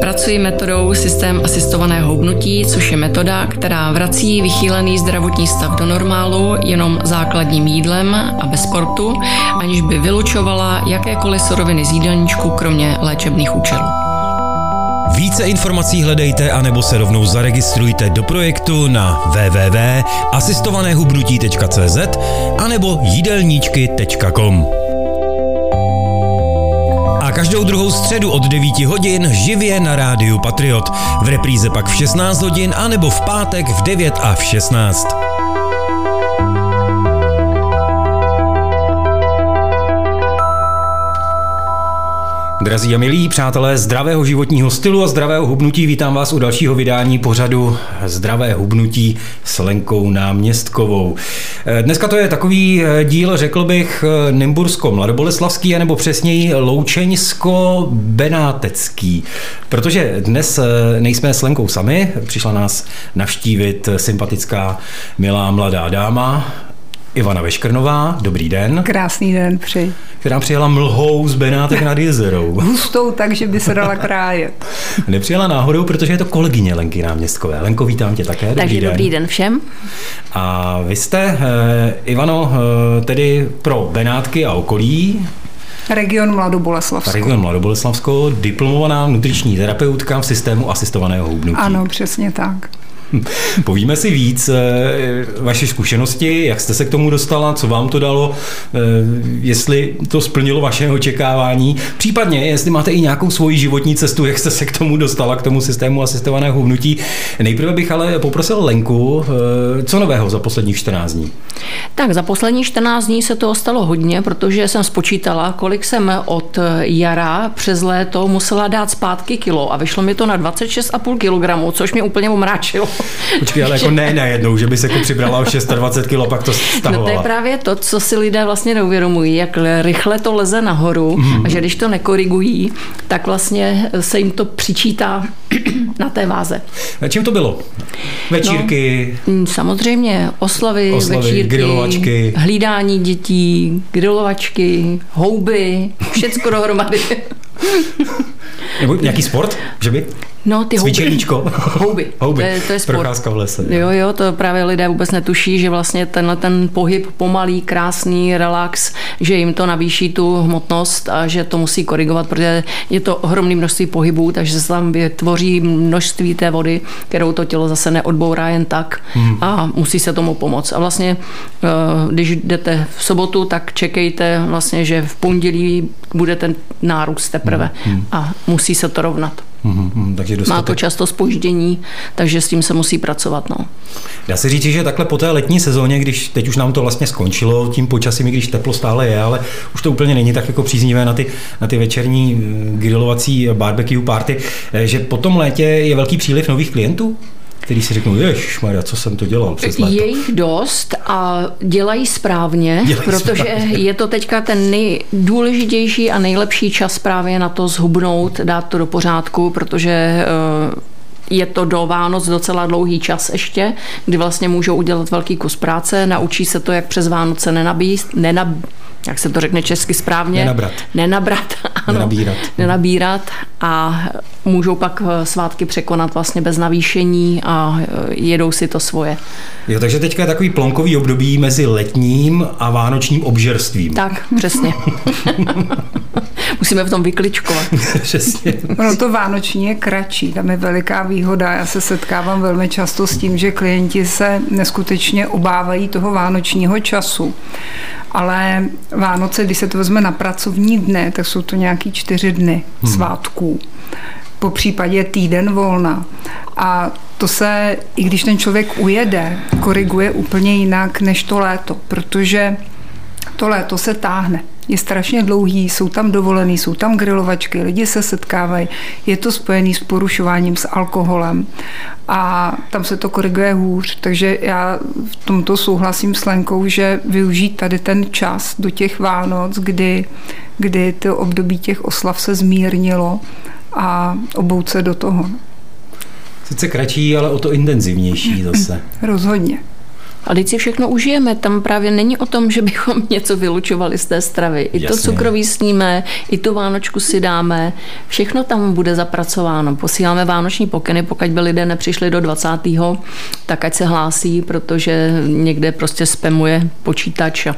Pracuji metodou systém asistovaného hubnutí, což je metoda, která vrací vychýlený zdravotní stav do normálu jenom základním jídlem a bez sportu, aniž by vylučovala jakékoliv suroviny z jídelníčku, kromě léčebných účelů. Více informací hledejte anebo se rovnou zaregistrujte do projektu na www.asistovanéhubnutí.cz anebo jídelníčky.com. Každou druhou středu od 9 hodin živě na rádiu Patriot. V repríze pak v 16 hodin anebo v pátek v 9 a v 16. Drazí a milí přátelé zdravého životního stylu a zdravého hubnutí, vítám vás u dalšího vydání pořadu Zdravé hubnutí s Lenkou Náměstkovou. Dneska to je takový díl, řekl bych, Nymbursko-Mladoboleslavský, nebo přesněji Loučeňsko-Benátecký. Protože dnes nejsme s Lenkou sami, přišla nás navštívit sympatická, milá mladá dáma, Ivana Veškrnová, dobrý den. Krásný den, při. Která přijela mlhou z Benátek nad jezerou. Hustou, takže by se dala krájet. Nepřijela náhodou, protože je to kolegyně Lenky náměstkové. Lenko, vítám tě také. Dobrý takže den. dobrý den všem. A vy jste, eh, Ivano, eh, tedy pro Benátky a okolí Region Mladoboleslavsko. Region Mladoboleslavsko, diplomovaná nutriční terapeutka v systému asistovaného hubnutí. Ano, přesně tak. Povíme si víc, eh, vaše zkušenosti, jak jste se k tomu dostala, co vám to dalo, eh, jestli to splnilo vaše očekávání, případně jestli máte i nějakou svoji životní cestu, jak jste se k tomu dostala, k tomu systému asistovaného hnutí. Nejprve bych ale poprosil Lenku, eh, co nového za posledních 14 dní? Tak za poslední 14 dní se toho stalo hodně, protože jsem spočítala, kolik jsem od jara přes léto musela dát zpátky kilo a vyšlo mi to na 26,5 kg, což mě úplně umráčilo. Počkej, ale jako ne najednou, že by se jako přibrala o 26 kg, pak to stahovala. No to je právě to, co si lidé vlastně neuvědomují, jak rychle to leze nahoru mm. a že když to nekorigují, tak vlastně se jim to přičítá na té váze. A čím to bylo? Večírky? No, samozřejmě oslavy, oslavy večírky, grilovačky. hlídání dětí, grilovačky, houby, všecko dohromady. Nebo nějaký sport, že by? No, ty Cvičeníčko. Houby. houby. To je, to je sport. Procházka v lese. Jo, jo, to právě lidé vůbec netuší, že vlastně tenhle ten pohyb pomalý, krásný, relax, že jim to navýší tu hmotnost a že to musí korigovat, protože je to ohromné množství pohybů, takže se tam vytvoří množství té vody, kterou to tělo zase neodbourá jen tak hmm. a musí se tomu pomoct. A vlastně, eh, když jdete v sobotu, tak čekejte vlastně, že v pondělí bude ten nárůst teprve hmm. a musí se to rovnat. Mm-hmm, takže dostatek... Má to často spoždění, takže s tím se musí pracovat. No. Dá se říct, že takhle po té letní sezóně, když teď už nám to vlastně skončilo tím počasím, i když teplo stále je, ale už to úplně není tak jako příznivé na ty, na ty večerní eh, grilovací barbecue party, eh, že po tom létě je velký příliv nových klientů? Který si řeknou, Maria, co jsem to dělal přes léto. Je jich dost a dělají správně, dělají protože správně. je to teďka ten nejdůležitější a nejlepší čas právě na to zhubnout, dát to do pořádku, protože eh, je to do Vánoc docela dlouhý čas ještě, kdy vlastně můžou udělat velký kus práce, naučí se to, jak přes Vánoce nenabíst, nenab, jak se to řekne česky správně? Nenabrat. Nenabrat, ano. Nenabírat. Nenabírat a můžou pak eh, svátky překonat vlastně bez navýšení a eh, jedou si to svoje. Jo, takže teďka je takový plonkový období mezi letním a vánočním obžerstvím. Tak, přesně. Musíme v tom vykličkovat. přesně. Ono to vánoční je kratší, tam je veliká výhoda. Já se setkávám velmi často s tím, že klienti se neskutečně obávají toho vánočního času ale Vánoce, když se to vezme na pracovní dny, tak jsou to nějaký čtyři dny hmm. svátků. Po případě týden volna. A to se, i když ten člověk ujede, koriguje úplně jinak než to léto, protože to léto se táhne je strašně dlouhý, jsou tam dovolený, jsou tam grilovačky, lidi se setkávají, je to spojený s porušováním s alkoholem a tam se to koriguje hůř, takže já v tomto souhlasím s Lenkou, že využít tady ten čas do těch Vánoc, kdy kdy to období těch oslav se zmírnilo a obout se do toho. Sice kratší, ale o to intenzivnější zase. Rozhodně. A teď si všechno užijeme. Tam právě není o tom, že bychom něco vylučovali z té stravy. I Jasně. to cukroví sníme, i tu vánočku si dáme. Všechno tam bude zapracováno. Posíláme vánoční pokyny, pokud by lidé nepřišli do 20. tak ať se hlásí, protože někde prostě spamuje počítač a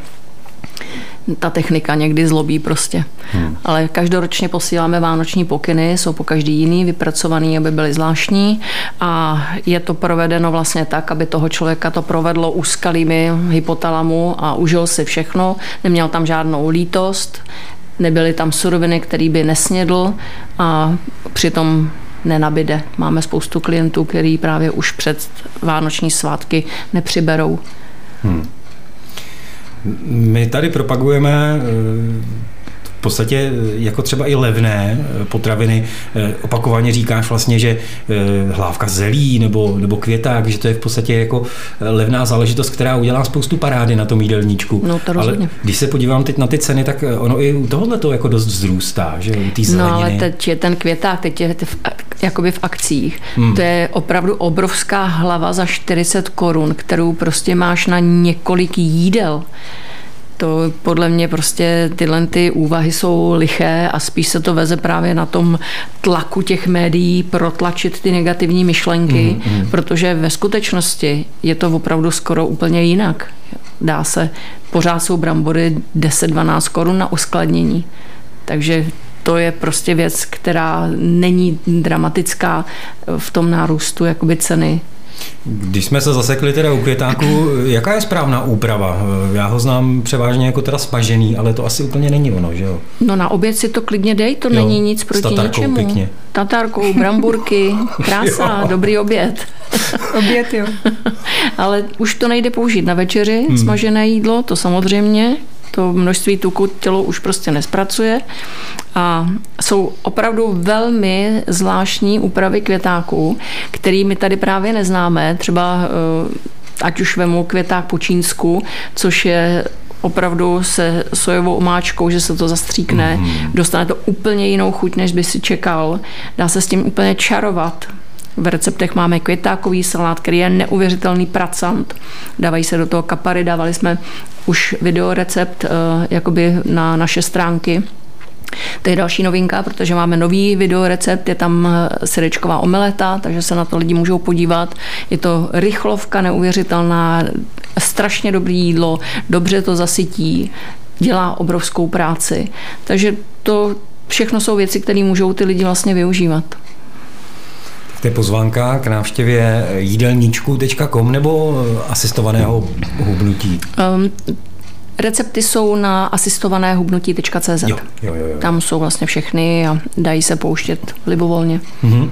ta technika někdy zlobí prostě. Hmm. Ale každoročně posíláme vánoční pokyny, jsou po každý jiný, vypracovaný, aby byly zvláštní a je to provedeno vlastně tak, aby toho člověka to provedlo úskalými hypotalamu a užil si všechno, neměl tam žádnou lítost, nebyly tam suroviny, které by nesnědl a přitom nenabide. Máme spoustu klientů, který právě už před vánoční svátky nepřiberou. Hmm. My tady propagujeme eh, podstatě jako třeba i levné eh, potraviny. Eh, opakovaně říkáš vlastně, že hlávka zelí nebo, nebo květák, že to je v podstatě jako levná záležitost, která udělá spoustu parády na tom jídelníčku. No to rozhodně. Ale když se podívám teď na ty ceny, tak ono i u tohohle to jako dost vzrůstá, že u té No ale teď je ten květák, teď je v, jakoby v akcích. Hmm. To je opravdu obrovská hlava za 40 korun, kterou prostě máš na několik jídel to podle mě prostě tyhle ty úvahy jsou liché a spíš se to veze právě na tom tlaku těch médií protlačit ty negativní myšlenky, mm, mm. protože ve skutečnosti je to opravdu skoro úplně jinak. Dá se, pořád jsou brambory 10-12 korun na uskladnění. Takže to je prostě věc, která není dramatická v tom nárůstu jakoby ceny když jsme se zasekli teda u květáku, jaká je správná úprava? Já ho znám převážně jako teda spažený, ale to asi úplně není ono, že jo? No na oběd si to klidně dej, to jo, není nic proti ničemu. Pěkně. Tatarkou, bramburky, krása, dobrý oběd. oběd, jo. ale už to nejde použít na večeři, hmm. smažené jídlo, to samozřejmě, to množství tuku tělo už prostě nespracuje a jsou opravdu velmi zvláštní úpravy květáků, který my tady právě neznáme, třeba eh, ať už vemu květák po čínsku, což je opravdu se sojovou omáčkou, že se to zastříkne, mm-hmm. dostane to úplně jinou chuť, než by si čekal. Dá se s tím úplně čarovat. V receptech máme květákový salát, který je neuvěřitelný pracant. Dávají se do toho kapary, dávali jsme už videorecept uh, jakoby na naše stránky. To je další novinka, protože máme nový videorecept, je tam eh, srdečková omeleta, takže se na to lidi můžou podívat. Je to rychlovka neuvěřitelná, strašně dobré jídlo, dobře to zasytí, dělá obrovskou práci. Takže to všechno jsou věci, které můžou ty lidi vlastně využívat. To je pozvánka k návštěvě jídelníčku.com nebo asistovaného hubnutí? Um, Recepty jsou na asistované hubnutí.cz. Jo, jo, jo, jo. Tam jsou vlastně všechny a dají se pouštět libovolně. Uh-huh.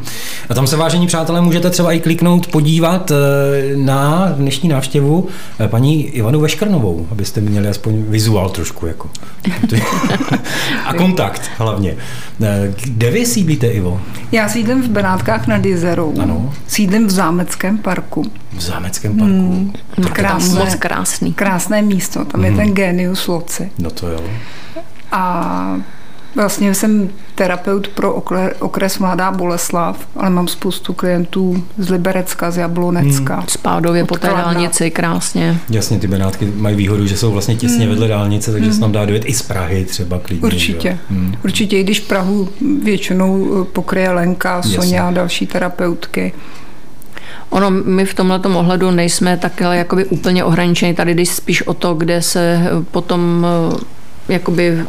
A tam se, vážení přátelé, můžete třeba i kliknout, podívat eh, na dnešní návštěvu eh, paní Ivanu Veškrnovou, abyste měli aspoň vizuál trošku. Jako. a kontakt hlavně. Eh, kde vy sídlíte, Ivo? Já sídlím v Benátkách nad Jezerou. Ano. Sídlím v Zámeckém parku. V Zámeckém parku. Hmm, krásné, moc krásný. Krásné místo. Tam hmm. je ten genius loci. No to jo. A Vlastně jsem terapeut pro okres Mladá Boleslav, ale mám spoustu klientů z Liberecka, z Jablonecka. Hmm. Spádově po té dálnici, krásně. Jasně, ty Benátky mají výhodu, že jsou vlastně těsně hmm. vedle dálnice, takže hmm. se tam dá dojet i z Prahy třeba klidně. Určitě. Hmm. Určitě, i když Prahu většinou eh, pokryje Lenka, Sonja a další terapeutky. Ono, my v tomhle ohledu nejsme takhle jakoby úplně ohraničeni. Tady jde spíš o to, kde se eh, potom eh, jakoby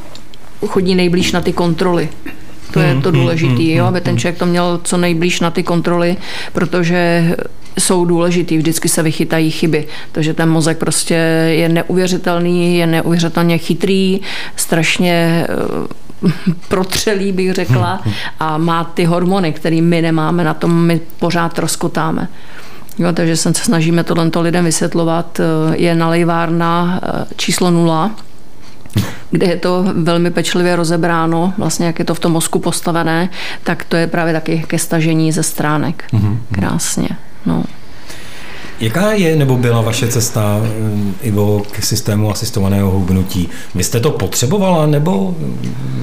chodí nejblíž na ty kontroly. To je to hmm, důležité, hmm, jo, aby ten hmm, člověk to měl co nejblíž na ty kontroly, protože jsou důležitý, vždycky se vychytají chyby. Takže ten mozek prostě je neuvěřitelný, je neuvěřitelně chytrý, strašně eh, protřelý, bych řekla, a má ty hormony, které my nemáme, na tom my pořád rozkotáme. Jo, takže se snažíme tohle lidem vysvětlovat. Eh, je nalejvárna eh, číslo nula, kde je to velmi pečlivě rozebráno, vlastně jak je to v tom mozku postavené, tak to je právě taky ke stažení ze stránek. Mm-hmm. Krásně. No. Jaká je nebo byla vaše cesta, eh, Ivo, k systému asistovaného hubnutí? Vy jste to potřebovala nebo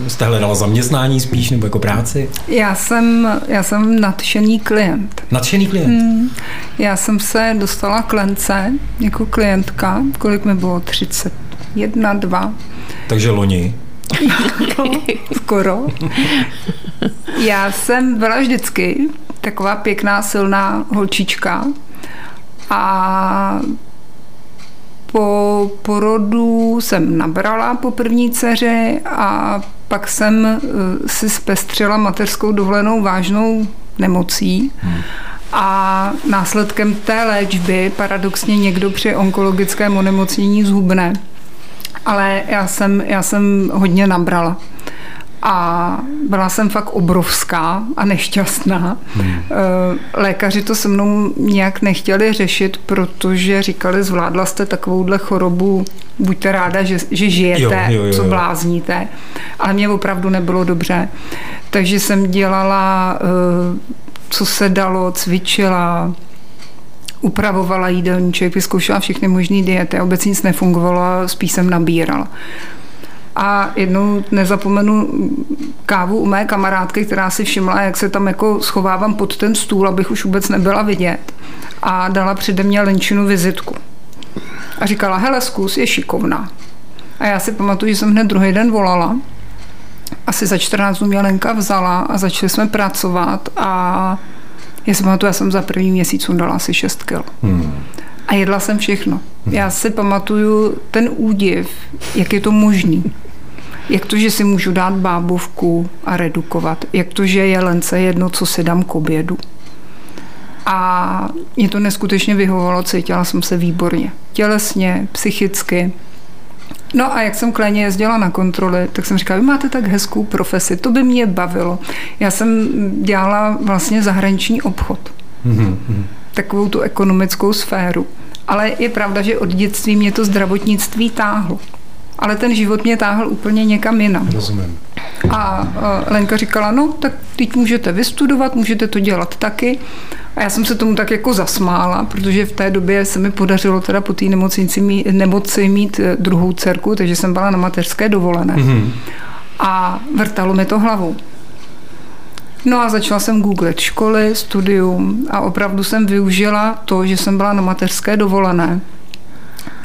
jste hledala zaměstnání spíš nebo jako práci? Já jsem, já jsem nadšený klient. Nadšený klient? Hmm. Já jsem se dostala k Lence jako klientka, kolik mi bylo? 31, 2. Takže loni? Skoro. Já jsem byla vždycky taková pěkná, silná holčička a po porodu jsem nabrala po první dceři a pak jsem eh, si zpestřila mateřskou dovolenou vážnou nemocí. A následkem té léčby paradoxně někdo při onkologickém onemocnění zhubne. Ale já jsem, já jsem hodně nabrala a byla jsem fakt obrovská a nešťastná. Hmm. Eh, lékaři to se mnou nějak nechtěli řešit, protože říkali, zvládla jste takovouhle chorobu, buďte ráda, že, že žijete, jo, jo, jo, co blázníte. Ale mě opravdu nebylo dobře. Takže jsem dělala, eh, co se dalo, cvičila, upravovala jídelníček, vyzkoušela všechny možné diety vůbec nic nefungovalo, spíš jsem nabírala. A jednou nezapomenu kávu u mé kamarádky, která si všimla, jak se tam jako schovávám pod ten stůl, abych už vůbec nebyla vidět. A dala přede mě Lenčinu vizitku. A říkala, hele, zkus, je šikovná. A já si pamatuju, že jsem hned druhý den volala. Asi za 14 dnů mě Lenka vzala a začali jsme pracovat a já si pamatuju, já jsem za první měsíc dala asi 6 kg. Hmm. A jedla jsem všechno. Já si pamatuju ten údiv, jak je to možný. Jak to, že si můžu dát bábovku a redukovat? Jak to, že je lence jedno, co si dám k obědu? A mě to neskutečně vyhovovalo, cítila jsem se výborně. Tělesně, psychicky. No a jak jsem kléně jezdila na kontroly, tak jsem říkala, vy máte tak hezkou profesi, to by mě bavilo. Já jsem dělala vlastně zahraniční obchod. Mm-hmm. Takovou tu ekonomickou sféru. Ale je pravda, že od dětství mě to zdravotnictví táhlo ale ten život mě táhl úplně někam jinam. Rozumím. A Lenka říkala, no tak teď můžete vystudovat, můžete to dělat taky. A já jsem se tomu tak jako zasmála, protože v té době se mi podařilo teda po té nemoci mít, nemoci mít eh, druhou dcerku, takže jsem byla na mateřské dovolené. Mm-hmm. A vrtalo mi to hlavou. No a začala jsem googlit školy, studium a opravdu jsem využila to, že jsem byla na mateřské dovolené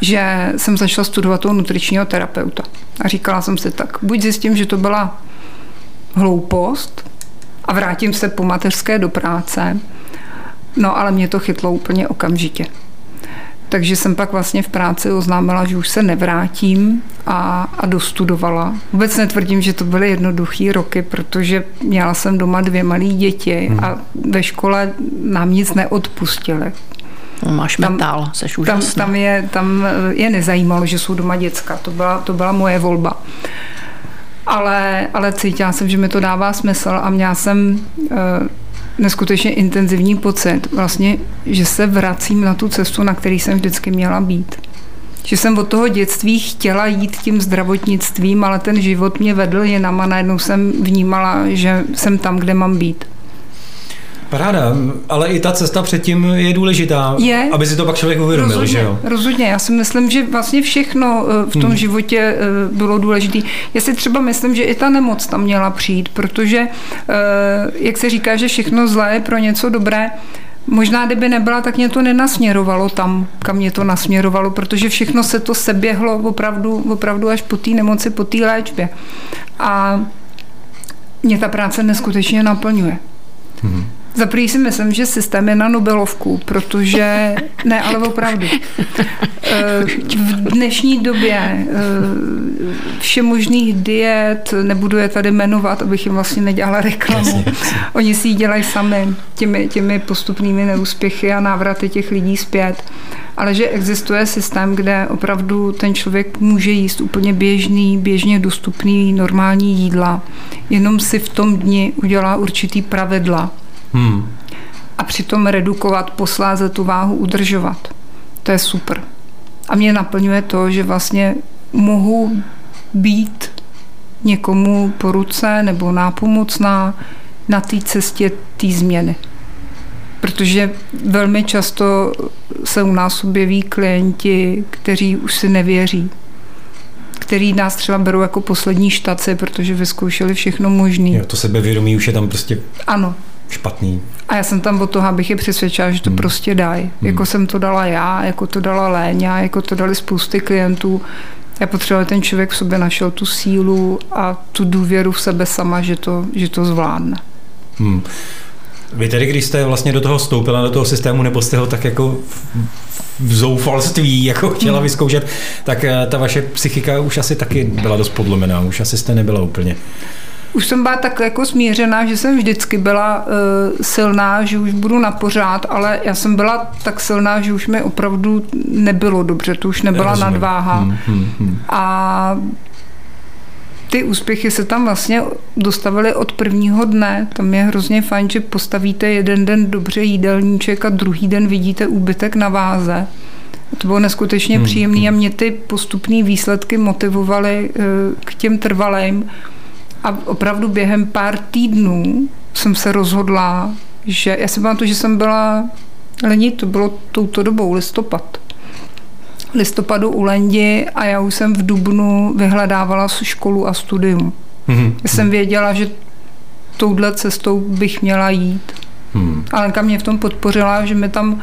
že jsem začala studovat toho nutričního terapeuta. A říkala jsem si tak, buď zjistím, že to byla hloupost a vrátím se po mateřské do práce, no ale mě to chytlo úplně okamžitě. Takže jsem pak vlastně v práci oznámila, že už se nevrátím a, a dostudovala. Vůbec netvrdím, že to byly jednoduché roky, protože měla jsem doma dvě malé děti hmm. a ve škole nám nic neodpustili. Máš tam, metal, seš Tam, tam, je, tam je nezajímalo, že jsou doma děcka. To byla, to byla moje volba. Ale, ale cítila jsem, že mi to dává smysl a měla jsem uh, neskutečně intenzivní pocit, vlastně, že se vracím na tu cestu, na který jsem vždycky měla být. Že jsem od toho dětství chtěla jít tím zdravotnictvím, ale ten život mě vedl jinam a najednou jsem vnímala, že jsem tam, kde mám být. Paráda, ale i ta cesta předtím je důležitá, je, aby si to pak člověk uvědomil, rozhodně, že jo? Rozhodně, já si myslím, že vlastně všechno eh, v tom hmm. životě eh, bylo důležité. Já si třeba myslím, že i ta nemoc tam měla přijít, protože, eh, jak se říká, že všechno zlé je pro něco dobré, Možná, kdyby nebyla, tak mě to nenasměrovalo tam, kam mě to nasměrovalo, protože všechno se to seběhlo opravdu, opravdu až po té nemoci, po té léčbě. A mě ta práce neskutečně naplňuje. Hmm. Za prvý si myslím, že systém je na Nobelovku, protože, ne, ale opravdu, eh, v dnešní době eh, vše možných diet, nebudu je tady jmenovat, abych jim vlastně nedělala reklamu. Oni si ji dělají sami těmi, těmi postupnými neúspěchy a návraty těch lidí zpět. Ale že existuje systém, kde opravdu ten člověk může jíst úplně běžný, běžně dostupný normální jídla, jenom si v tom dni udělá určitý pravidla Hmm. A přitom redukovat, posláze tu váhu udržovat. To je super. A mě naplňuje to, že vlastně mohu být někomu po ruce nebo nápomocná na té cestě té změny. protože velmi často se u nás objeví klienti, kteří už si nevěří, který nás třeba berou jako poslední štace, protože vyzkoušeli všechno možné. to sebevědomí už je tam prostě ano. Špatný. A já jsem tam od toho, abych je přesvědčila, že to hmm. prostě dají. Hmm. Jako jsem to dala já, jako to dala Léňa, jako to dali spousty klientů. Já potřebovala, ten člověk v sobě našel tu sílu a tu důvěru v sebe sama, že to, že to zvládne. Hmm. Vy tedy, když jste vlastně do toho vstoupila, do toho systému, nebo jste ho tak jako v zoufalství jako chtěla hmm. vyzkoušet, tak eh, ta vaše psychika už asi taky byla dost podlomená, už asi jste nebyla úplně. Už jsem byla tak jako smířená, že jsem vždycky byla uh, silná, že už budu na pořád, ale já jsem byla tak silná, že už mi opravdu nebylo dobře, to už nebyla Rozumím. nadváha. Hmm, hmm, hmm. A ty úspěchy se tam vlastně dostavily od prvního dne. Tam je hrozně fajn, že postavíte jeden den dobře jídelníček a druhý den vidíte úbytek na váze. To bylo neskutečně hmm. příjemné a mě ty postupné výsledky motivovaly eh, k těm trvalým. A opravdu během pár týdnů jsem se rozhodla, že já si pamatuju, že jsem byla lení, to bylo touto dobou, listopad listopadu u Lendi a já už jsem v Dubnu vyhledávala školu a studium. Mm-hmm. Já jsem věděla, že touhle cestou bych měla jít. Hmm. A Lenka mě v tom podpořila, že mi tam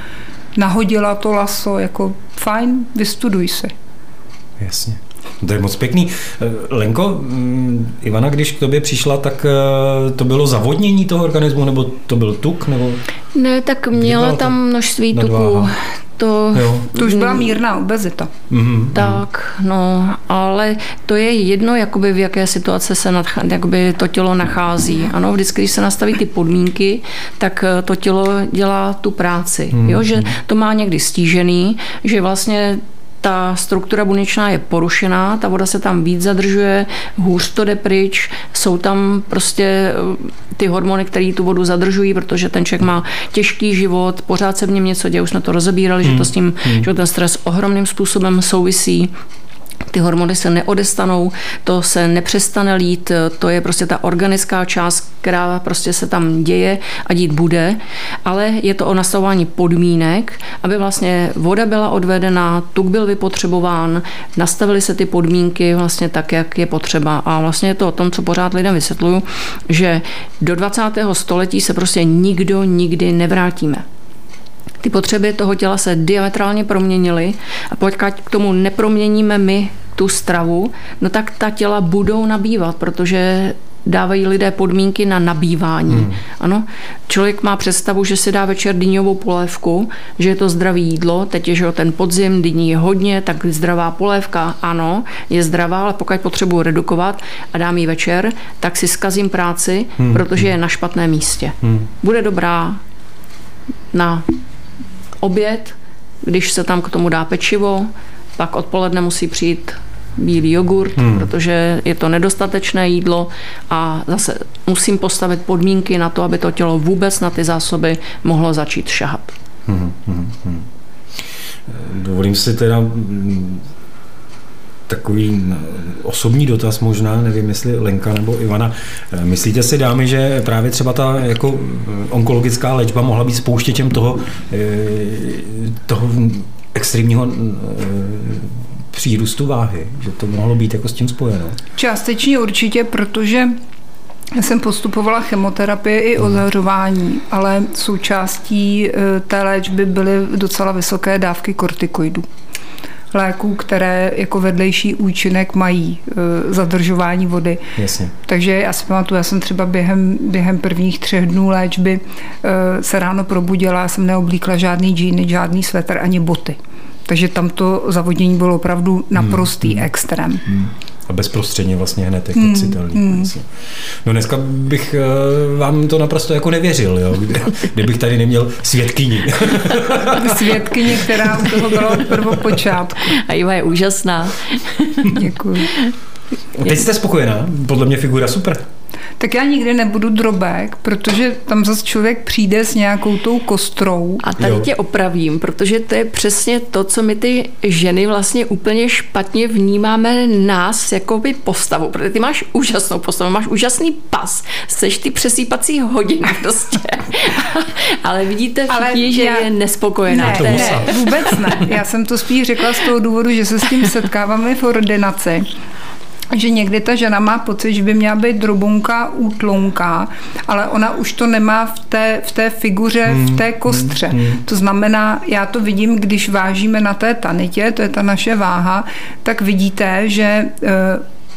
nahodila to laso, jako fajn, vystuduj si. Jasně. To je moc pěkný. Eh, Lenko, mm, Ivana, když k tobě přišla, tak eh, to bylo zavodnění toho organismu, nebo to byl tuk? Nebo... Ne, tak měla tam množství tuku to... Jo. To už byla mírná obezita. Mm-hmm. Tak, no, ale to je jedno, jakoby v jaké situace se nad, jakoby to tělo nachází. Ano, vždycky, když se nastaví ty podmínky, tak eh, to tělo dělá tu práci. Mm-hmm. Jo, že to má někdy stížený, že vlastně ta struktura buněčná je porušená, ta voda se tam víc zadržuje, hůř to jde pryč, jsou tam prostě eh, ty hormony, které tu vodu zadržují, protože ten člověk má těžký život, pořád se v něm něco děje, už jsme to rozebírali, hmm. že to s tím, hmm. že ten stres ohromným způsobem souvisí ty hormony se neodestanou, to se nepřestane lít, to je prostě ta organická část, která prostě se tam děje a dít bude, ale je to o nastavování podmínek, aby vlastně voda byla odvedena, tuk byl vypotřebován, nastavily se ty podmínky vlastně tak, jak je potřeba. A vlastně je to o tom, co pořád lidem vysvětluju, že do 20. století se prostě nikdo nikdy nevrátíme. Ty potřeby toho těla se diametrálně proměnily a pokud k tomu neproměníme my tu stravu, no tak ta těla budou nabývat, protože dávají lidé podmínky na nabývání. Hmm. Ano, člověk má představu, že si dá večer dyňovou polévku, že je to zdravé jídlo, teď je že ten podzim, dyní je hodně, tak zdravá polévka, ano, je zdravá, ale pokud potřebuji redukovat a dám ji večer, tak si skazím práci, hmm. protože je na špatném místě. Hmm. Bude dobrá na oběd, když se tam k tomu dá pečivo, pak odpoledne musí přijít bílý jogurt, hmm. protože je to nedostatečné jídlo a zase musím postavit podmínky na to, aby to tělo vůbec na ty zásoby mohlo začít šahat. Hmm, hmm, hmm. Dovolím si teda takový osobní dotaz možná, nevím, jestli Lenka nebo Ivana. Myslíte si, dámy, že právě třeba ta jako onkologická léčba mohla být spouštěčem toho, eh, toho extrémního přírůstu váhy, že to mohlo být jako s tím spojeno? Částečně určitě, protože já jsem postupovala chemoterapie i hmm. ozařování, ale součástí té léčby byly docela vysoké dávky kortikoidů léků, které jako vedlejší účinek mají e, zadržování vody. Jasně. Takže já si pamatuju, já jsem třeba během, během prvních třech dnů léčby e, se ráno probudila, já jsem neoblíkla žádný džíny, žádný svetr ani boty. Takže tam to zavodnění bylo opravdu naprostý hmm. extrém. Hmm a bezprostředně vlastně hned jako hmm, citelný. Hmm. No dneska bych uh, vám to naprosto jako nevěřil, jo, kdybych tady neměl svědkyni. svědkyni, která u toho byla od prvopočátku. A Iva je úžasná. Děkuji. Teď jste spokojená? Podle mě figura super. Tak já nikdy nebudu drobek, protože tam zase člověk přijde s nějakou tou kostrou. A tady jo. tě opravím, protože to je přesně to, co my ty ženy vlastně úplně špatně vnímáme nás jako by postavu, protože ty máš úžasnou postavu, máš úžasný pas, seš ty přesýpací hodiny prostě. Ale vidíte všichni, že já... je nespokojená. Ne, ne, vůbec ne. Já jsem to spíš řekla z toho důvodu, že se s tím setkáváme v ordinaci že někdy ta žena má pocit, že by měla být drobunka, útlunka, ale ona už to nemá v té, v té figuře, hmm. v té kostře. Hmm. hmm. To znamená, já to vidím, když vážíme na té tanitě, to je ta naše váha, tak vidíte, že uh,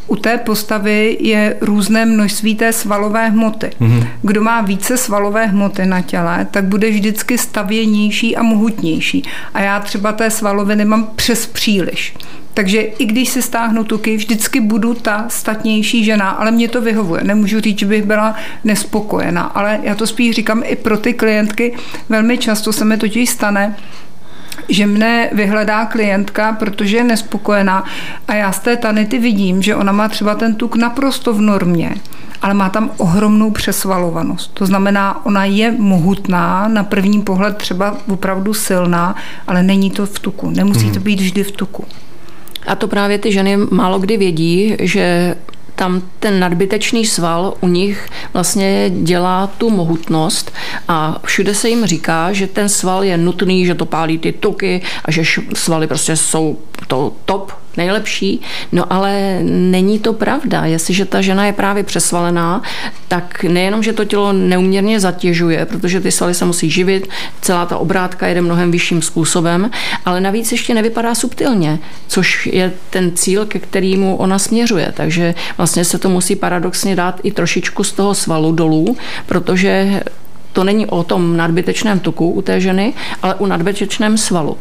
u té postavy je různé množství té svalové hmoty. Mm-hmm. Kdo má více svalové hmoty na těle, tak bude vždycky stavěnější a mohutnější. A já třeba té svaloviny mám přes příliš. Takže i když si stáhnu tuky, vždycky budu ta statnější žena, ale mě to vyhovuje. Nemůžu říct, že bych byla nespokojená, ale já to spíš říkám i pro ty klientky. Velmi často se mi totiž stane, že mne vyhledá klientka, protože je nespokojená a já z té tanity vidím, že ona má třeba ten tuk naprosto v normě, ale má tam ohromnou přesvalovanost. To znamená, ona je mohutná, na první pohled třeba opravdu silná, ale není to v tuku. Nemusí to hmm. být vždy v tuku. A to právě ty ženy málo kdy vědí, že tam ten nadbytečný sval u nich vlastně dělá tu mohutnost a všude se jim říká, že ten sval je nutný, že to pálí ty tuky a že svaly prostě jsou to top nejlepší. No ale není to pravda. Jestliže ta žena je právě přesvalená, tak nejenom, že to tělo neuměrně zatěžuje, protože ty svaly se musí živit, celá ta obrátka jede mnohem vyšším způsobem, ale navíc ještě nevypadá subtilně, což je ten cíl, ke kterému ona směřuje. Takže vlastně se to musí paradoxně dát i trošičku z toho svalu dolů, protože to není o tom nadbytečném tuku u té ženy, ale u nadbytečném svalu.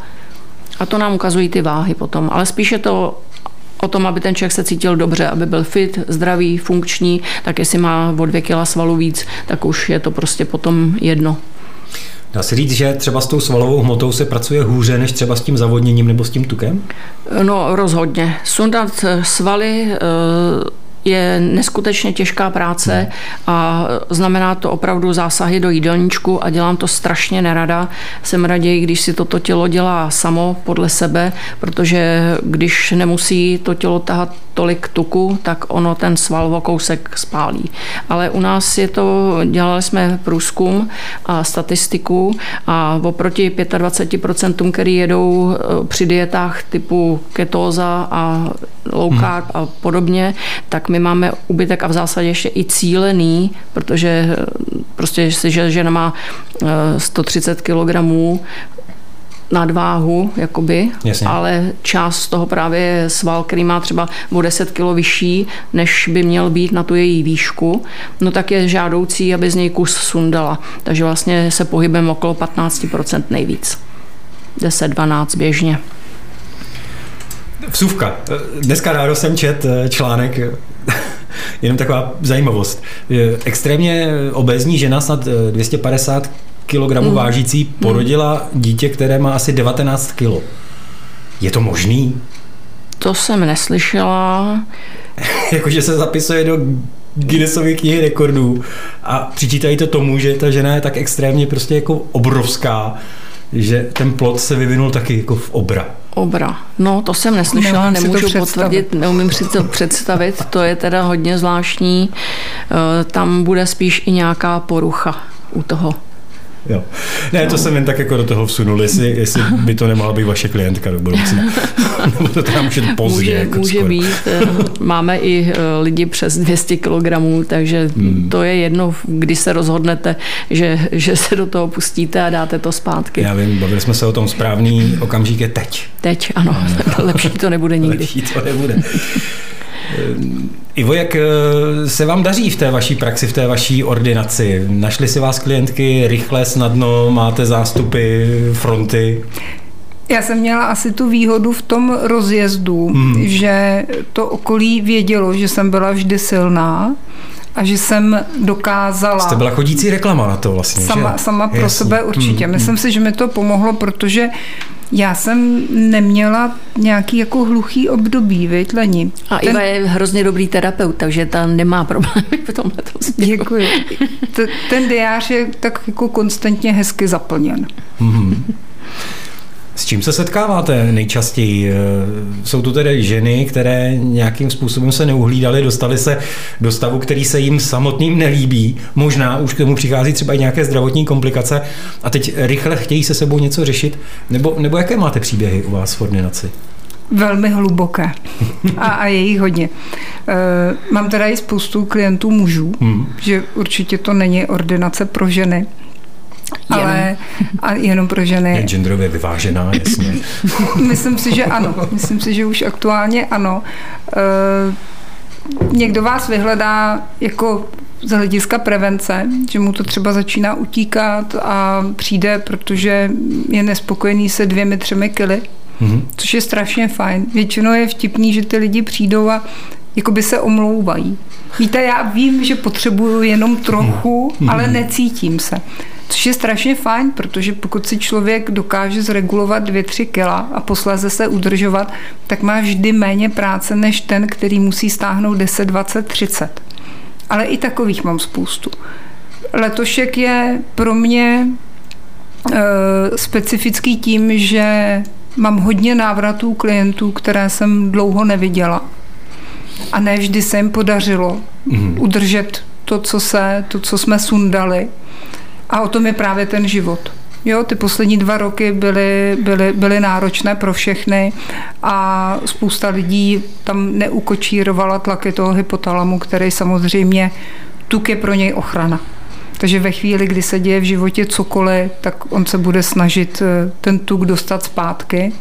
A to nám ukazují ty váhy potom. Ale spíše to o tom, aby ten člověk se cítil dobře, aby byl fit, zdravý, funkční, tak jestli má o dvě kila svalu víc, tak už je to prostě potom jedno. Dá se říct, že třeba s tou svalovou hmotou se pracuje hůře než třeba s tím zavodněním nebo s tím tukem? No rozhodně. Sundat svaly eh, je neskutečně těžká práce a znamená to opravdu zásahy do jídelníčku a dělám to strašně nerada. Jsem raději, když si toto tělo dělá samo podle sebe, protože když nemusí to tělo tahat tolik tuku, tak ono ten sval o kousek spálí. Ale u nás je to, dělali jsme průzkum a statistiku a oproti 25%, který jedou eh, při dietách typu ketóza a low hmm. carb hmm. a podobně, tak my máme ubytek a v zásadě ještě i cílený, protože eh, prostě, že žena má 130 eh, kg nadváhu, jakoby, Jasně. ale část toho právě je sval, který má třeba o 10 kg vyšší, než by měl být na tu její výšku, no tak je žádoucí, aby z něj kus sundala. Takže vlastně se pohybem okolo 15% nejvíc. 10-12 běžně. Vsuvka. Dneska ráno jsem čet eh, článek, jenom taková zajímavost. Extrémně obézní žena, snad 250 kg mm. vážící, porodila mm. dítě, které má asi 19 kg. Je to možný? To jsem neslyšela. Jakože se zapisuje do Guinnessovy knihy rekordů a přičítají to tomu, že ta žena je tak extrémně prostě jako obrovská, že ten plot se vyvinul taky jako v obra. Obra. No, to jsem neslyšela, neumím nemůžu potvrdit, neumím si to představit, to je teda hodně zvláštní. Eh, tam bude spíš i nějaká porucha u toho. Jo. Ne, to jsem jen tak jako do toho vsunul, jestli, jestli by to nemohla být vaše klientka do budoucna. Nebo to tam může pozdě. Může, jako může skoro. být. Eh, máme i eh, lidi přes 200 kg, takže hmm. to je jedno, když se rozhodnete, že, že se do toho pustíte a dáte to zpátky. Já vím, bavili jsme se o tom správný okamžik je teď. Teď, ano. Lepší to nebude nikdy. Lepší to nebude. Eh, Ivo, jak eh, se vám daří v té vaší praxi, v té vaší ordinaci? Našli si vás klientky rychle, snadno, máte zástupy, fronty? Já jsem měla asi tu výhodu v tom rozjezdu, hmm. že to okolí vědělo, že jsem byla vždy silná a že jsem dokázala... Jste byla chodící reklama na to vlastně, Sama, že? sama pro Jasně. sebe určitě. Hmm. Myslím hmm. si, že mi to pomohlo, protože Já jsem neměla nějaký jako hluchý období, viď, Leni? A Ten... Iva je hrozně dobrý terapeut, takže ta nemá problémy v tomhle Děkuji. Ten diář je tak jako konstantně hezky zaplněn. Mm-hmm. S čím se setkáváte nejčastěji? Eh, jsou to tedy ženy, které nějakým způsobem se neuhlídaly, dostaly se do stavu, který se jim samotným nelíbí. Možná už k tomu přichází třeba i nějaké zdravotní komplikace a teď rychle chtějí se sebou něco řešit. Nebo, nebo jaké máte příběhy u vás v ordinaci? Velmi hluboké. A, a je jich hodně. E, mám teda i spoustu klientů mužů, hmm. že určitě to není ordinace pro ženy. Ale a jenom pro ženy. Je genderově vyvážená, jasně. Myslím si, že ano. Myslím si, že už aktuálně ano. E, někdo vás vyhledá jako z hlediska prevence, že mu to třeba začíná utíkat a přijde, protože je nespokojený se dvěmi, třemi kily, mm-hmm. což je strašně fajn. Většinou je vtipný, že ty lidi přijdou a jakoby se omlouvají. Víte, já vím, že potřebuju jenom trochu, mm-hmm. ale necítím se. Což je strašně fajn, protože pokud si člověk dokáže zregulovat 2-3 kila a posléze se udržovat, tak má vždy méně práce než ten, který musí stáhnout 10, 20, 30. Ale i takových mám spoustu. Letošek je pro mě e, specifický tím, že mám hodně návratů klientů, které jsem dlouho neviděla. A ne vždy se jim podařilo mm. udržet to, co se, to, co jsme sundali. A o tom je právě ten život. Jo, ty poslední dva roky byly, byly, byly náročné pro všechny a spousta lidí tam neukočírovala tlaky toho hypotalamu, který samozřejmě tuk je pro něj ochrana. Takže ve chvíli, kdy se děje v životě cokoliv, tak on se bude snažit eh, ten tuk dostat zpátky.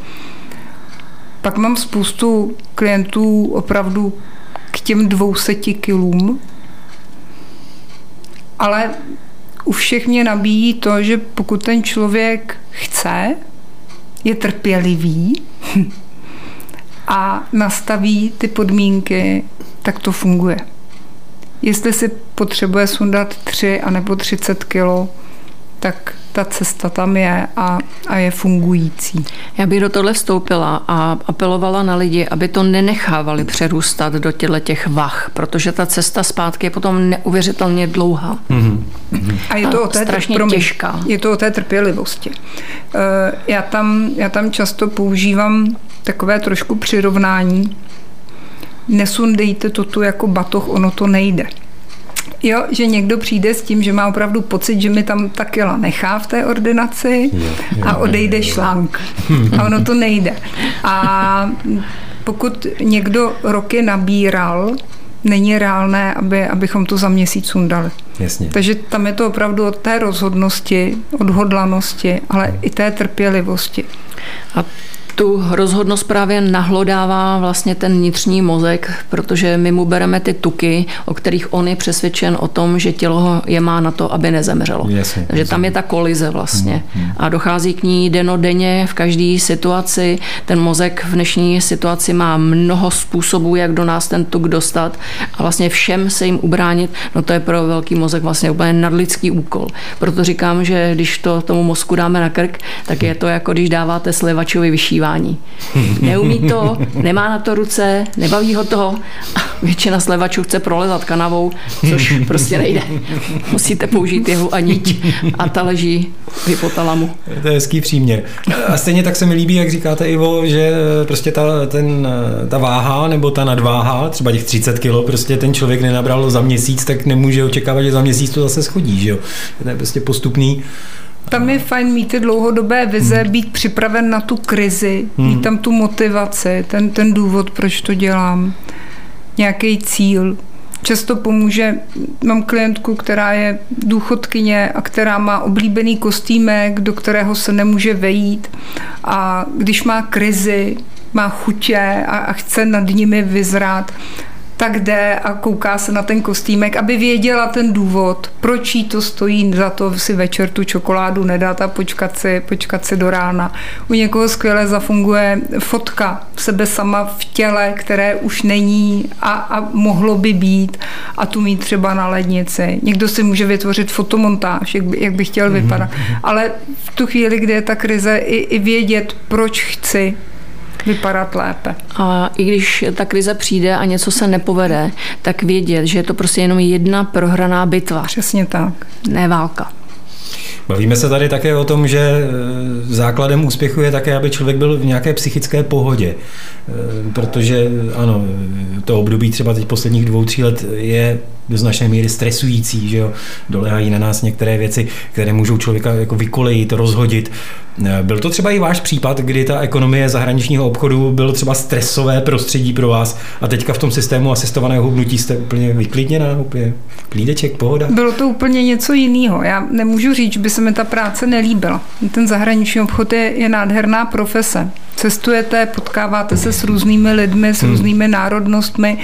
Pak mám spoustu klientů opravdu k těm 200 kilům, ale u všech mě nabíjí to, že pokud ten člověk chce, je trpělivý a nastaví ty podmínky, tak to funguje. Jestli si potřebuje sundat 3 a nebo 30 kilo, tak ta cesta tam je a, a je fungující. Já bych do tohle vstoupila a apelovala na lidi, aby to nenechávali přerůstat do těchto těch vach, protože ta cesta zpátky je potom neuvěřitelně dlouhá. Mm-hmm. A je to o té, strašně promiň, těžká. Je to o té trpělivosti. Eh, já tam, já tam často používám takové trošku přirovnání. Nesundejte to tu jako batoh, ono to nejde. Jo, že někdo přijde s tím, že má opravdu pocit, že mi tam ta kila nechá v té ordinaci a odejde šlank. A ono to nejde. A pokud někdo roky nabíral, není reálné, aby, abychom to za měsíc sundali. Jasně. Takže tam je to opravdu od té rozhodnosti, odhodlanosti, ale i té trpělivosti. A tu rozhodnost právě nahlodává vlastně ten vnitřní mozek, protože my mu bereme ty tuky, o kterých on je přesvědčen o tom, že tělo je má na to, aby nezemřelo. Jasně, Takže tam je ta kolize vlastně. Hmm, hmm. A dochází k ní denodenně v každé situaci. Ten mozek v dnešní situaci má mnoho způsobů, jak do nás ten tuk dostat a vlastně všem se jim ubránit. No to je pro velký mozek vlastně úplně nadlidský úkol. Proto říkám, že když to tomu mozku dáme na krk, tak je to jako když dáváte slivačovi vyšívání vyšívání. Neumí to, nemá na to ruce, nebaví ho to. Většina slevačů chce prolezat kanavou, což prostě nejde. Musíte použít jeho a niť a ta leží v hypotalamu. To je hezký příměr. A stejně tak se mi líbí, jak říkáte Ivo, že prostě ta, ten, ta váha nebo ta nadváha, třeba těch 30 kg, prostě ten člověk nenabral za měsíc, tak nemůže očekávat, že za měsíc to zase schodí. Že jo? To je prostě postupný tam je fajn mít ty dlouhodobé vize, hmm. být připraven na tu krizi, hmm. mít tam tu motivaci, ten, ten důvod, proč to dělám, nějaký cíl. Často pomůže, mám klientku, která je důchodkyně a která má oblíbený kostýmek, do kterého se nemůže vejít a když má krizi, má chutě a, a chce nad nimi vyzrát, tak jde a kouká se na ten kostýmek, aby věděla ten důvod, proč jí to stojí za to si večer tu čokoládu nedat a počkat si, počkat si do rána. U někoho skvěle zafunguje fotka sebe sama v těle, které už není a, a mohlo by být a tu mít třeba na lednici. Někdo si může vytvořit fotomontáž, jak by, jak by chtěl mm-hmm. vypadat. Ale v tu chvíli, kdy je ta krize, i, i vědět, proč chci vypadat lépe. A i když ta krize přijde a něco se nepovede, tak vědět, že je to prostě jenom jedna prohraná bitva. Přesně tak. Ne válka. Bavíme se tady také o tom, že e, základem úspěchu je také, aby člověk byl v nějaké psychické pohodě. E, protože ano, to období třeba teď posledních dvou, tří let je do značné míry stresující, že jo? dolehají na nás některé věci, které můžou člověka jako vykolejit, rozhodit. Eh, byl to třeba i váš případ, kdy ta ekonomie zahraničního obchodu byl třeba stresové prostředí pro vás a teďka v tom systému asistovaného hubnutí jste úplně vyklidněná, úplně klídeček, pohoda? Bylo to úplně něco jiného. Já nemůžu říct, že by se mi ta práce nelíbila. Ten zahraniční obchod je, je nádherná profese. Cestujete, potkáváte se s různými lidmi, s hmm. různými národnostmi,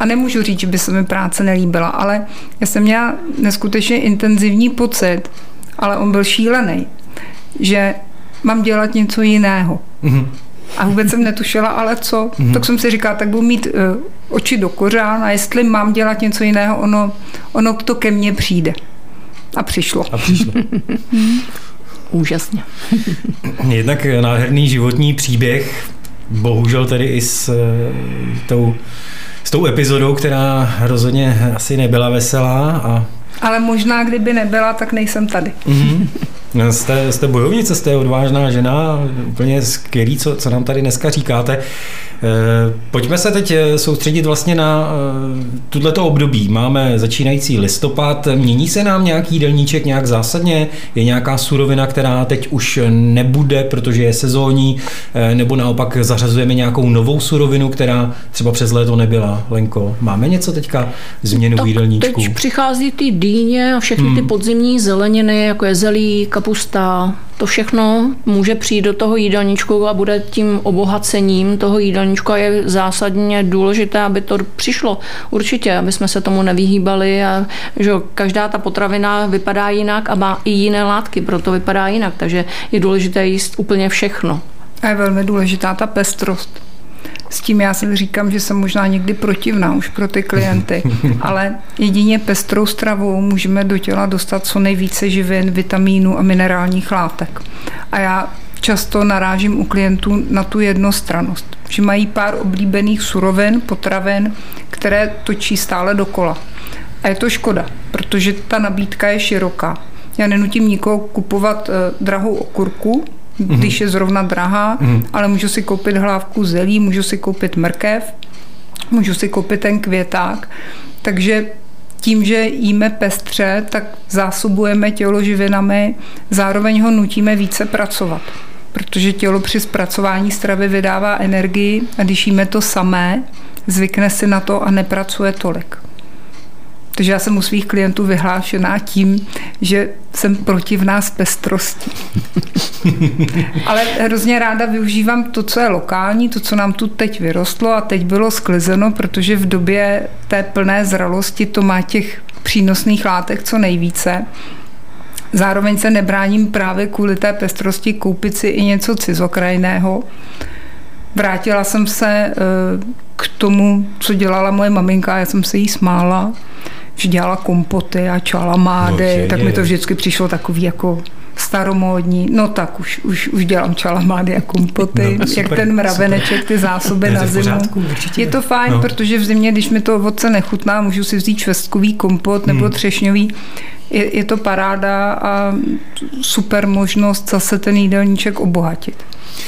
a nemůžu říct, že by se mi práce nelíbila, ale já jsem měla neskutečně intenzivní pocit, ale on byl šílený, že mám dělat něco jiného. Mm-hmm. A vůbec jsem netušila, ale co. Mm-hmm. Tak jsem si říkala, tak budu mít uh, oči do kořán a jestli mám dělat něco jiného, ono, ono to ke mně přijde. A přišlo. A přišlo. Úžasně. Jednak nádherný životní příběh, bohužel tedy i s uh, tou s tou epizodou, která rozhodně asi nebyla veselá. A... Ale možná, kdyby nebyla, tak nejsem tady. Mm-hmm. Jste, jste bojovnice, jste odvážná žena, úplně skvělý, co, co nám tady dneska říkáte. Eh, pojďme se teď eh, soustředit vlastně na eh, tuto období. Máme začínající listopad, mění se nám nějaký jídelníček nějak zásadně? Je nějaká surovina, která teď už nebude, protože je sezónní, nebo naopak zařazujeme nějakou novou surovinu, která třeba přes léto nebyla? Lenko, máme něco teďka změnu tak jídelníčku? Teď přichází ty dýně a všechny hmm. ty podzimní zeleniny, jako je zelí, kapusta, to všechno může přijít do toho jídelníčku a bude tím obohacením toho jídelníčku a je zásadně důležité, aby to přišlo. Určitě, aby jsme se tomu nevyhýbali a že každá ta potravina vypadá jinak a má i jiné látky, proto vypadá jinak, takže je důležité jíst úplně všechno. A je velmi důležitá ta pestrost. S tím já si říkám, že jsem možná někdy protivná už pro ty klienty, ale jedině pestrou stravou můžeme do těla dostat co nejvíce živin, vitamínů a minerálních látek. A já často narážím u klientů na tu jednostranost, že mají pár oblíbených surovin, potravin, které točí stále dokola. A je to škoda, protože ta nabídka je široká. Já nenutím nikoho kupovat eh, drahou okurku, mm-hmm. když je zrovna drahá, mm-hmm. ale můžu si koupit hlávku zelí, můžu si koupit mrkev, můžu si koupit ten květák. Takže tím, že jíme pestře, tak zásobujeme tělo živinami, zároveň ho nutíme více pracovat. Protože tělo při zpracování stravy vydává energii a když jíme to samé, zvykne si na to a nepracuje tolik. Takže já jsem u svých klientů vyhlášená tím, že jsem protivná z pestrosti. Ale hrozně ráda využívám to, co je lokální, to, co nám tu teď vyrostlo a teď bylo sklizeno, protože v době té plné zralosti to má těch přínosných látek co nejvíce. Zároveň se nebráním právě kvůli té pestrosti koupit si i něco cizokrajného. Vrátila jsem se eh, k tomu, co dělala moje maminka, já jsem se jí smála že dělala kompoty a čalamády, no, tak mi to vždycky přišlo takový jako staromódní, no tak už, už, už dělám čalamády a kompoty, no, jak ten mraveneček, ty zásoby na zimu. Pořádku, je to fajn, no. protože v zimě, když mi to ovoce nechutná, můžu si vzít švestkový kompot nebo hmm. třešňový, je, je to paráda a super možnost zase ten jídelníček obohatit.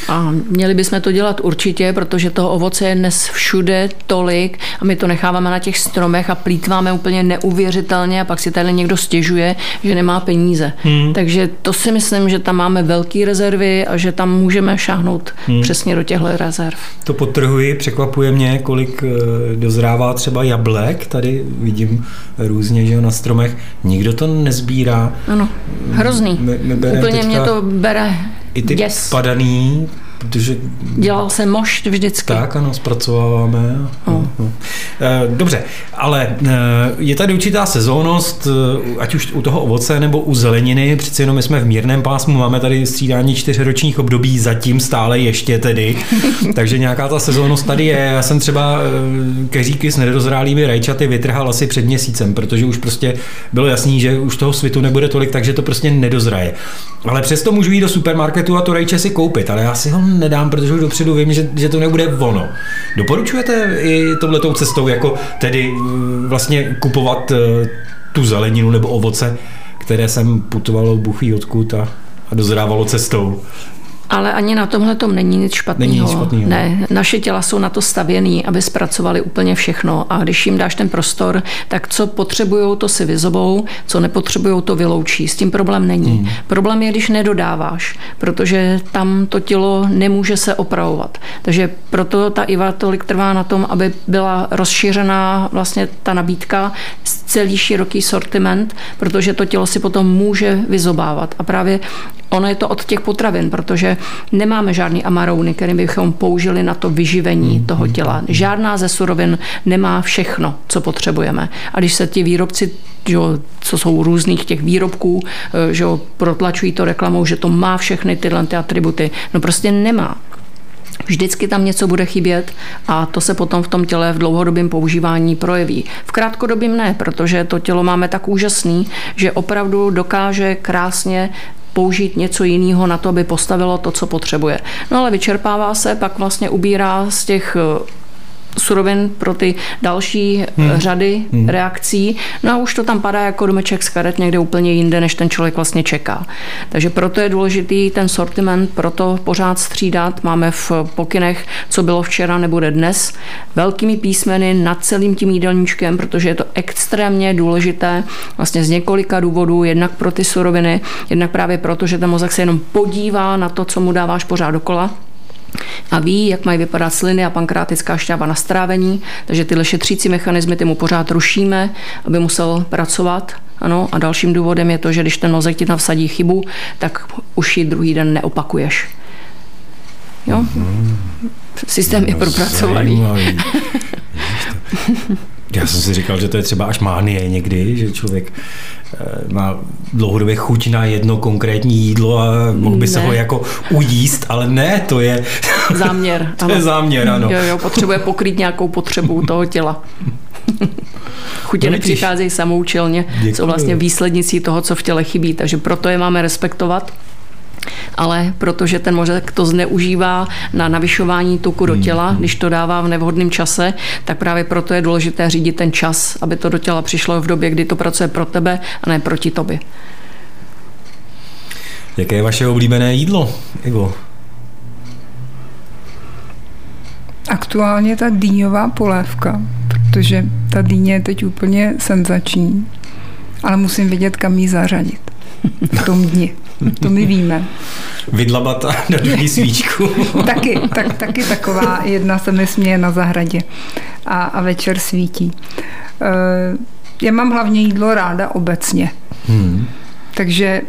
A měli bychom to dělat určitě, protože toho ovoce je dnes všude tolik a my to necháváme na těch stromech a plítváme úplně neuvěřitelně a pak si tady někdo stěžuje, že nemá peníze. Hmm. Takže to si myslím, že tam máme velké rezervy a že tam můžeme šáhnout hmm. přesně do těchto rezerv. To potrhuji, překvapuje mě, kolik eh, dozrává třeba jablek, tady vidím různě, že na stromech. Nikdo to nezbírá. Ano, hrozný. My, my Úplně teďka... mě to bere i ty yes. padaný Protože... Dělal se mošt vždycky. Tak, ano, zpracováváme. No. No. Dobře, ale je tady určitá sezónnost, ať už u toho ovoce nebo u zeleniny, přeci jenom my jsme v mírném pásmu, máme tady střídání čtyřročních období, zatím stále ještě tedy, takže nějaká ta sezónnost tady je. Já jsem třeba keříky s nedozrálými rajčaty vytrhal asi před měsícem, protože už prostě bylo jasný, že už toho svitu nebude tolik, takže to prostě nedozraje. Ale přesto můžu jít do supermarketu a to rajče si koupit, ale já si ho nedám, protože už dopředu vím, že, že to nebude ono. Doporučujete i touhletou cestou, jako tedy mm, vlastně kupovat eh, tu zeleninu nebo ovoce, které jsem putovalo buchý odkud a, a dozrávalo cestou? Ale ani na tomhle tom není nic špatného. Není nic špatného. Ne, naše těla jsou na to stavěný, aby zpracovali úplně všechno. A když jim dáš ten prostor, tak co potřebují, to si vyzobou, co nepotřebují, to vyloučí. S tím problém není. Hmm. Problém je, když nedodáváš, protože tam to tělo nemůže se opravovat. Takže proto ta IVA tolik trvá na tom, aby byla rozšířená vlastně ta nabídka, celý široký sortiment, protože to tělo si potom může vyzobávat. A právě ono je to od těch potravin, protože nemáme žádný amarouny, které bychom použili na to vyživení hmm, toho těla. Hmm. Žádná ze surovin nemá všechno, co potřebujeme. A když se ti výrobci že, co jsou různých těch výrobků, eh, že protlačují to reklamou, že to má všechny tyhle ty atributy. No prostě nemá. Vždycky tam něco bude chybět a to se potom v tom těle v dlouhodobém používání projeví. V krátkodobém ne, protože to tělo máme tak úžasný, že opravdu dokáže krásně použít něco jiného na to, aby postavilo to, co potřebuje. No ale vyčerpává se, pak vlastně ubírá z těch surovin pro ty další eh, hmm. řady hmm. reakcí. No a už to tam padá jako domeček z karet někde úplně jinde, než ten člověk vlastně čeká. Takže proto je důležitý ten sortiment, proto pořád střídat. Máme v pokynech, co bylo včera, nebude dnes, velkými písmeny nad celým tím jídelníčkem, protože je to extrémně důležité vlastně z několika důvodů, jednak pro ty suroviny, jednak právě proto, že ten mozek se jenom podívá na to, co mu dáváš pořád dokola, a ví, jak mají vypadat sliny a pankrátická šťáva na strávení, takže tyhle šetřící mechanismy ty mu pořád rušíme, aby musel pracovat. Ano, a dalším důvodem je to, že když ten mozek ti tam vsadí chybu, tak už ji druhý den neopakuješ. Jo? Mm-hmm. Systém je propracovaný. Já jsem si říkal, že to je třeba až mánie někdy, že člověk má dlouhodobě chuť na jedno konkrétní jídlo a mohl by ne. se ho jako ujíst, ale ne, to je... Záměr. to ano. je záměr, ano. Jo, jo, potřebuje pokrýt nějakou potřebu toho těla. Chutě no, nepřicházejí samoučelně, Děkuji. jsou vlastně výslednicí toho, co v těle chybí, takže proto je máme respektovat ale protože ten mozek to zneužívá na navyšování tuku do hmm, těla, hmm. když to dává v nevhodném čase, tak právě proto je důležité řídit ten čas, aby to do těla přišlo v době, kdy to pracuje pro tebe a ne proti tobě. Jaké je vaše oblíbené jídlo, Ivo? Aktuálně ta dýňová polévka, protože ta dýně je teď úplně senzační, ale musím vědět, kam ji zařadit v tom dni. To my víme. Vydlabat a dát svíčku. taky, tak, taky taková jedna se mi směje na zahradě a, a večer svítí. Uh, já mám hlavně jídlo ráda obecně. Hmm. Takže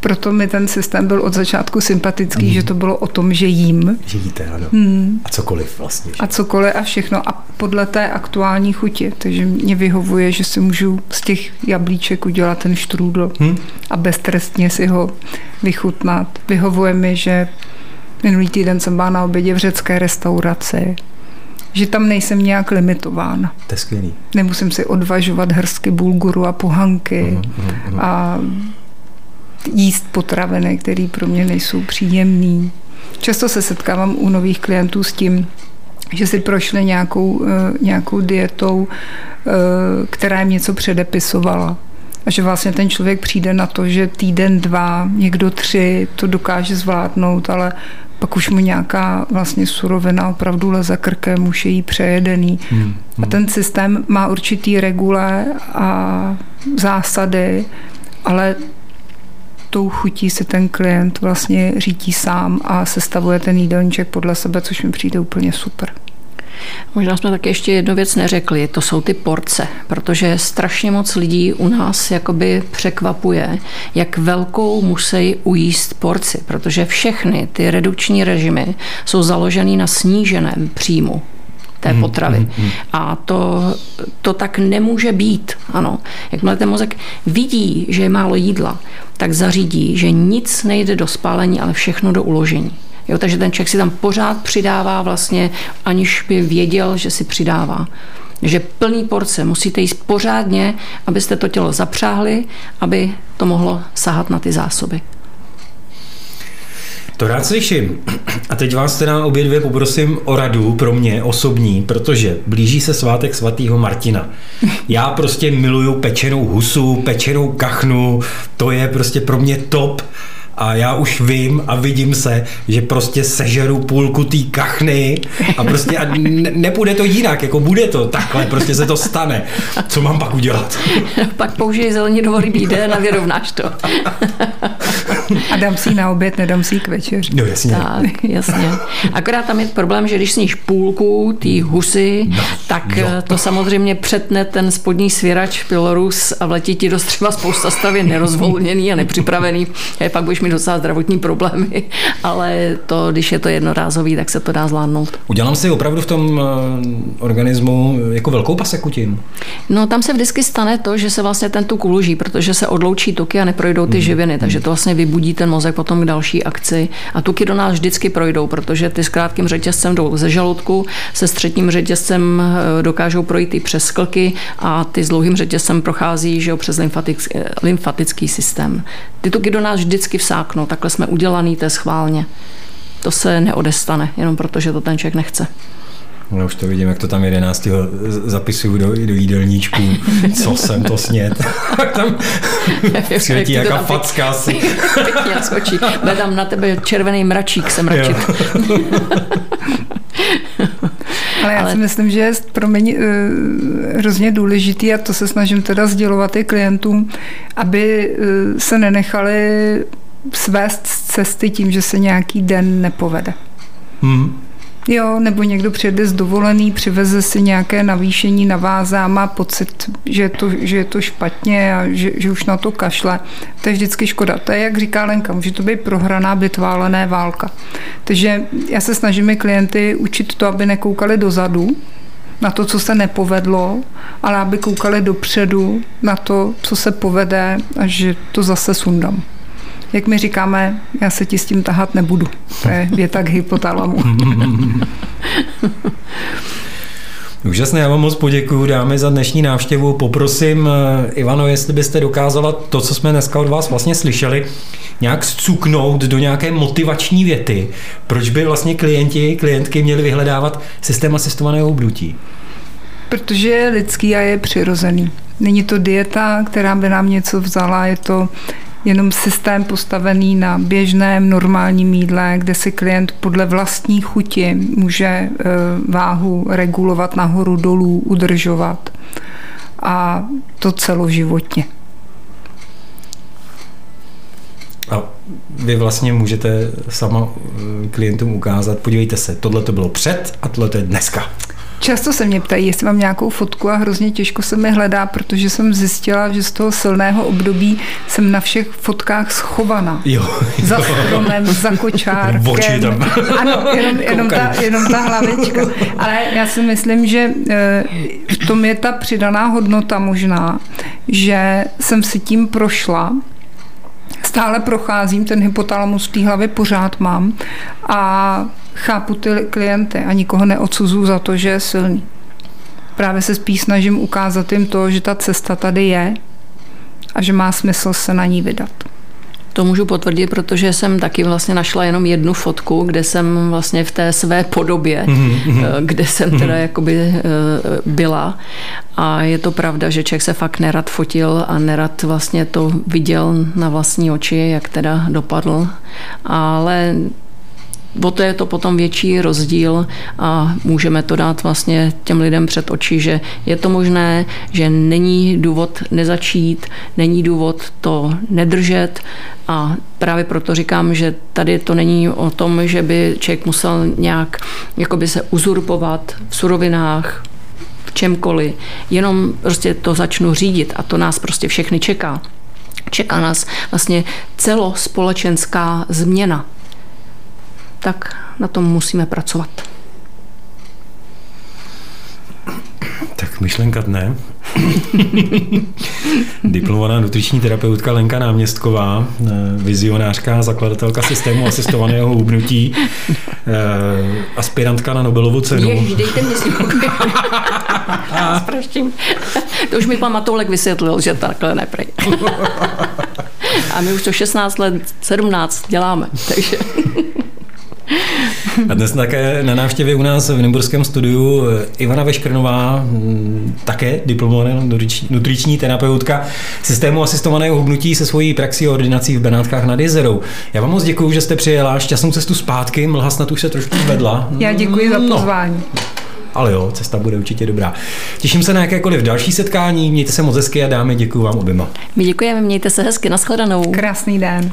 proto mi ten systém byl od začátku sympatický, mm. že to bylo o tom, že jím. Že jíte, ano. Mm. A cokoliv vlastně. Že? A cokoliv a všechno. A podle té aktuální chuti. Takže mě vyhovuje, že si můžu z těch jablíček udělat ten štrůdl mm. a beztrestně si ho vychutnat. Vyhovuje mi, že minulý týden jsem byla na obědě v řecké restauraci že tam nejsem nějak limitována. To je skvělý. Nemusím si odvažovat hrsky bulguru a pohanky uh-huh, uh-huh. a jíst potraviny, které pro mě nejsou příjemné. Často se setkávám u nových klientů s tím, že si prošli nějakou, eh, nějakou dietou, eh, která jim něco předepisovala. A že vlastně ten člověk přijde na to, že týden, dva, někdo tři to dokáže zvládnout, ale pak už mu nějaká vlastně surovina opravdu leze krkem, už je jí přejedený. Hmm, hmm. A ten systém má určitý regule a zásady, ale tou chutí se ten klient vlastně řídí sám a sestavuje ten jídelníček podle sebe, což mi přijde úplně super. Možná jsme taky ještě jednu věc neřekli, to jsou ty porce, protože strašně moc lidí u nás jakoby překvapuje, jak velkou musí ujíst porci, protože všechny ty redukční režimy jsou založeny na sníženém příjmu té hmm, potravy. Hmm, hmm. A to, to tak nemůže být. Ano. Jakmile ten mozek vidí, že je málo jídla, tak zařídí, že nic nejde do spálení, ale všechno do uložení. Jo, takže ten člověk si tam pořád přidává vlastně, aniž by věděl, že si přidává. Že plný porce musíte jíst pořádně, abyste to tělo zapřáhli, aby to mohlo sahat na ty zásoby. To rád slyším. A teď vás teda obě dvě poprosím o radu pro mě osobní, protože blíží se svátek svatého Martina. Já prostě miluju pečenou husu, pečenou kachnu, to je prostě pro mě top a já už vím a vidím se, že prostě sežeru půlku té kachny a prostě a ne, nepůjde to jinak, jako bude to takhle, prostě se to stane. Co mám pak udělat? pak použij zeleninu rybí den a vyrovnáš to. a dám si na oběd, nedám si k večeři. No jasně. Tak, jasně. Akorát tam je problém, že když sníš půlku té husy, no, tak jo. to samozřejmě přetne ten spodní svěrač pylorus a vletí ti do třeba spousta stavy nerozvolněný a nepřipravený. A pak budeš mít docela zdravotní problémy, ale to, když je to jednorázový, tak se to dá zvládnout. Udělám si opravdu v tom eh, organismu jako velkou paseku tím? No tam se vždycky stane to, že se vlastně ten tuk uloží, protože se odloučí tuky a neprojdou ty mm. živiny, takže to vlastně vybudí ten mozek potom k další akci. A tuky do nás vždycky projdou, protože ty s krátkým řetězcem jdou ze žaludku, se středním řetězcem eh, dokážou projít i přes sklky a ty s dlouhým řetězcem prochází že jo, přes lymfatický, eh, lymfatický systém. Ty tuky do nás vždycky vsáknou, takhle jsme udělaný, to je schválně. To se neodestane, jenom protože to ten člověk nechce. No už to vidím, jak to tam 11. zapisuju do, do jídelníčku, co jsem to snět. tam světí jaká facka asi. Pěkně skočí. Bude tam na tebe červený mračík se mračit. Ale já Ale... si myslím, že je pro mě uh, hrozně důležitý a to se snažím teda sdělovat i klientům, aby uh, se nenechali svést z cesty tím, že se nějaký den nepovede. Hmm. Jo, nebo někdo přijede z dovolený, přiveze si nějaké navýšení, navázá, má pocit, že je to, že je to špatně a že, že už na to kašle. To je vždycky škoda. To je, jak říká Lenka, může to být prohraná bitválené válka. Takže já se snažím klienty učit to, aby nekoukali dozadu, na to, co se nepovedlo, ale aby koukali dopředu na to, co se povede a že to zase sundám jak my říkáme, já se ti s tím tahat nebudu. To je věta k hypotalamu. Úžasné, já vám moc poděkuji, dámy, za dnešní návštěvu. Poprosím, eh, Ivano, jestli byste dokázala to, co jsme dneska od vás vlastně slyšeli, nějak zcuknout do nějaké motivační věty. Proč by vlastně klienti, klientky měli vyhledávat systém asistovaného obdutí? Protože je lidský a je přirozený. Není to dieta, která by nám něco vzala, je to jenom systém postavený na běžném normálním jídle, kde si klient podle vlastní chuti může e, váhu regulovat nahoru, dolů, udržovat a to celoživotně. A vy vlastně můžete sama e, klientům ukázat, podívejte se, tohle to bylo před a tohle to je dneska. Často se mě ptají, jestli mám nějakou fotku a hrozně těžko se mi hledá, protože jsem zjistila, že z toho silného období jsem na všech fotkách schovaná. Jo, jo. Za stromem, za kočárkem. Oči tam. Ano, jenom, jenom, ta, jenom ta hlavička. Ale já si myslím, že eh, v tom je ta přidaná hodnota možná, že jsem si tím prošla, stále procházím, ten hypotalamus v té hlavě pořád mám a chápu ty klienty a nikoho neodsuzuju za to, že je silný. Právě se spíš snažím ukázat jim to, že ta cesta tady je a že má smysl se na ní vydat. To můžu potvrdit, protože jsem taky vlastně našla jenom jednu fotku, kde jsem vlastně v té své podobě, mm-hmm. kde jsem mhm. teda mm-hmm. jakoby eh, byla. A je to pravda, že člověk se fakt nerad fotil a nerad vlastně to viděl na vlastní oči, jak teda dopadl. Ale o to je to potom větší rozdíl a můžeme to dát vlastně těm lidem před oči, že je to možné, že není důvod nezačít, není důvod to nedržet a právě proto říkám, že tady to není o tom, že by člověk musel nějak jakoby se uzurpovat v surovinách, v čemkoliv, jenom prostě to začnu řídit a to nás prostě všechny čeká. Čeká nás vlastně celospolečenská změna. Tak na tom musíme pracovat. Tak myšlenka dne. Diplomovaná nutriční terapeutka Lenka Náměstková, eh, vizionářka, zakladatelka systému asistovaného hubnutí, eh, aspirantka na Nobelovu cenu. Ježiš, dejte mi si To už mi pan Matoulek vysvětlil, že takhle neprej. A my už to 16 let, 17 děláme, takže... A dnes také na návštěvě u nás v Nymburském studiu eh, Ivana Veškrnová, hm, také diplomovaná nutriční terapeutka systému asistovaného hubnutí se svojí praxí a ordinací v Benátkách nad Jezerou. Já vám moc děkuji, že jste přijela šťastnou cestu zpátky, mlha snad už se trošku vedla. Já děkuji za no. pozvání. No. Ale jo, cesta bude určitě dobrá. Těším se na jakékoliv další setkání, mějte se moc hezky a dámy, děkuji vám oběma. My děkujeme, mějte se hezky, nashledanou. Krásný den.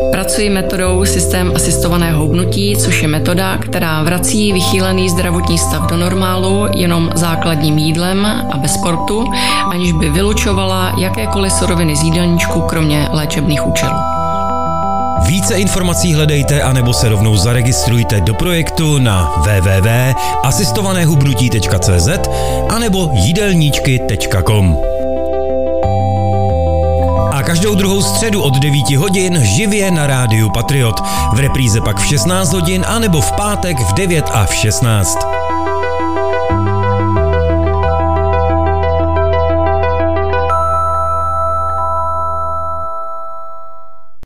Pracuji metodou systém asistovaného hubnutí, což je metoda, která vrací vychýlený zdravotní stav do normálu jenom základním jídlem a bez sportu, aniž by vylučovala jakékoliv suroviny z jídelníčku, kromě léčebných účelů. Více informací hledejte anebo se rovnou zaregistrujte do projektu na www.asistovanéhubnutí.cz anebo jídelníčky.com každou druhou středu od 9 hodin živě na rádiu Patriot. V repríze pak v 16 hodin a nebo v pátek v 9 a v 16.